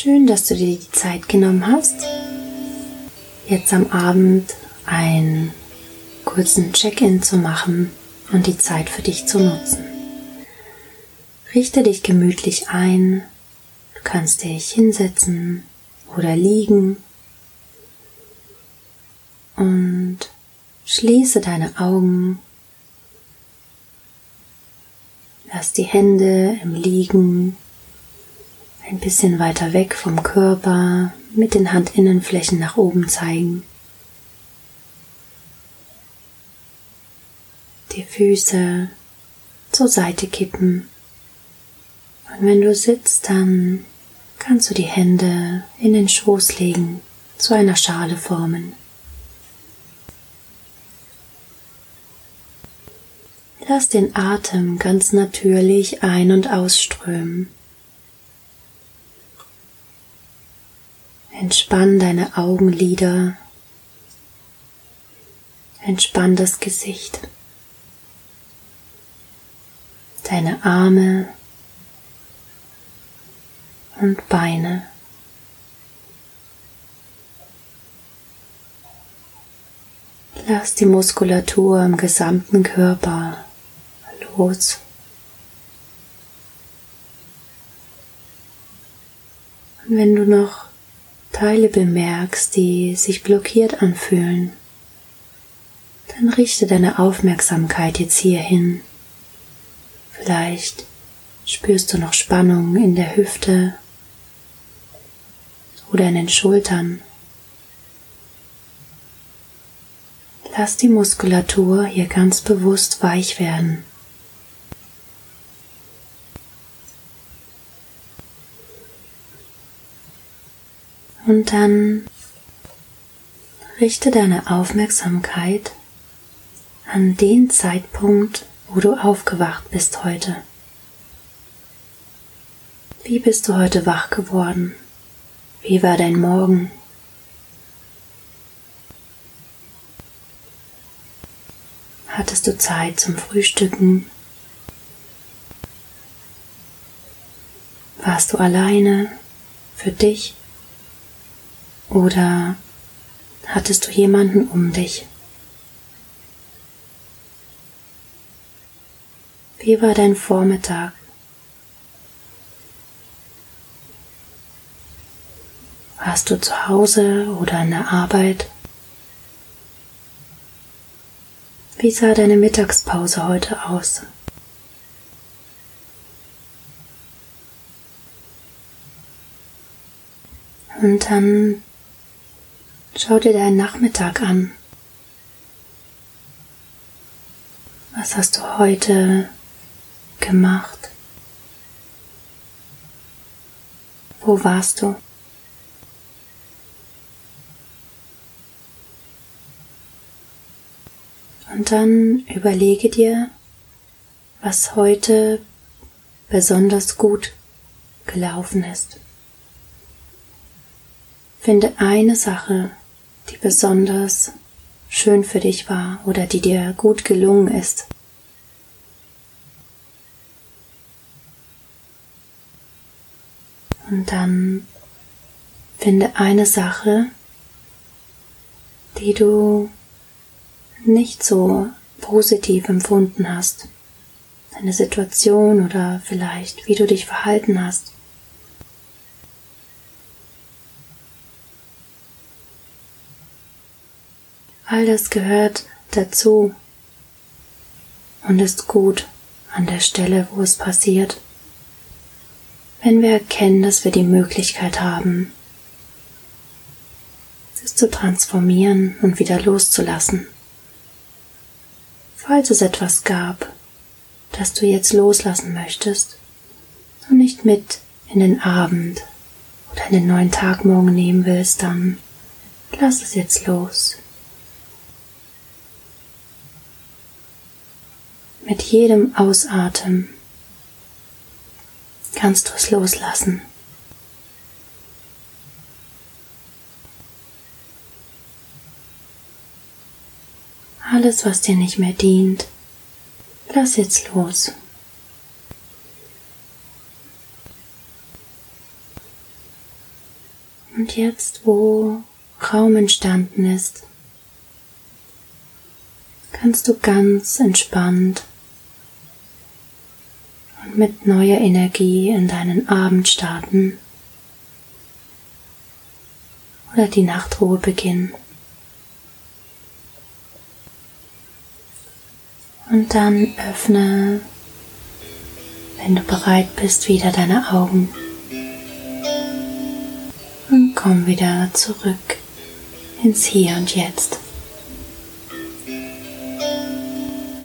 Schön, dass du dir die Zeit genommen hast, jetzt am Abend einen kurzen Check-in zu machen und die Zeit für dich zu nutzen. Richte dich gemütlich ein. Du kannst dich hinsetzen oder liegen und schließe deine Augen. Lass die Hände im Liegen ein bisschen weiter weg vom Körper mit den Handinnenflächen nach oben zeigen. Die Füße zur Seite kippen. Und wenn du sitzt, dann kannst du die Hände in den Schoß legen, zu einer Schale formen. Lass den Atem ganz natürlich ein- und ausströmen. Entspann deine Augenlider. Entspann das Gesicht. Deine Arme und Beine. Lass die Muskulatur im gesamten Körper los. Und wenn du noch Teile bemerkst, die sich blockiert anfühlen, dann richte deine Aufmerksamkeit jetzt hierhin. Vielleicht spürst du noch Spannung in der Hüfte oder in den Schultern. Lass die Muskulatur hier ganz bewusst weich werden. Und dann richte deine Aufmerksamkeit an den Zeitpunkt, wo du aufgewacht bist heute. Wie bist du heute wach geworden? Wie war dein Morgen? Hattest du Zeit zum Frühstücken? Warst du alleine für dich? Oder hattest du jemanden um dich? Wie war dein Vormittag? Warst du zu Hause oder in der Arbeit? Wie sah deine Mittagspause heute aus? Und dann Schau dir deinen Nachmittag an. Was hast du heute gemacht? Wo warst du? Und dann überlege dir, was heute besonders gut gelaufen ist. Finde eine Sache, die besonders schön für dich war oder die dir gut gelungen ist. Und dann finde eine Sache, die du nicht so positiv empfunden hast. Eine Situation oder vielleicht wie du dich verhalten hast. All das gehört dazu und ist gut an der Stelle, wo es passiert. Wenn wir erkennen, dass wir die Möglichkeit haben, es zu transformieren und wieder loszulassen. Falls es etwas gab, das du jetzt loslassen möchtest und nicht mit in den Abend oder in den neuen Tag morgen nehmen willst, dann lass es jetzt los. Mit jedem Ausatmen kannst du es loslassen. Alles, was dir nicht mehr dient, lass jetzt los. Und jetzt, wo Raum entstanden ist, kannst du ganz entspannt mit neuer Energie in deinen Abend starten oder die Nachtruhe beginnen. Und dann öffne, wenn du bereit bist, wieder deine Augen und komm wieder zurück ins Hier und Jetzt.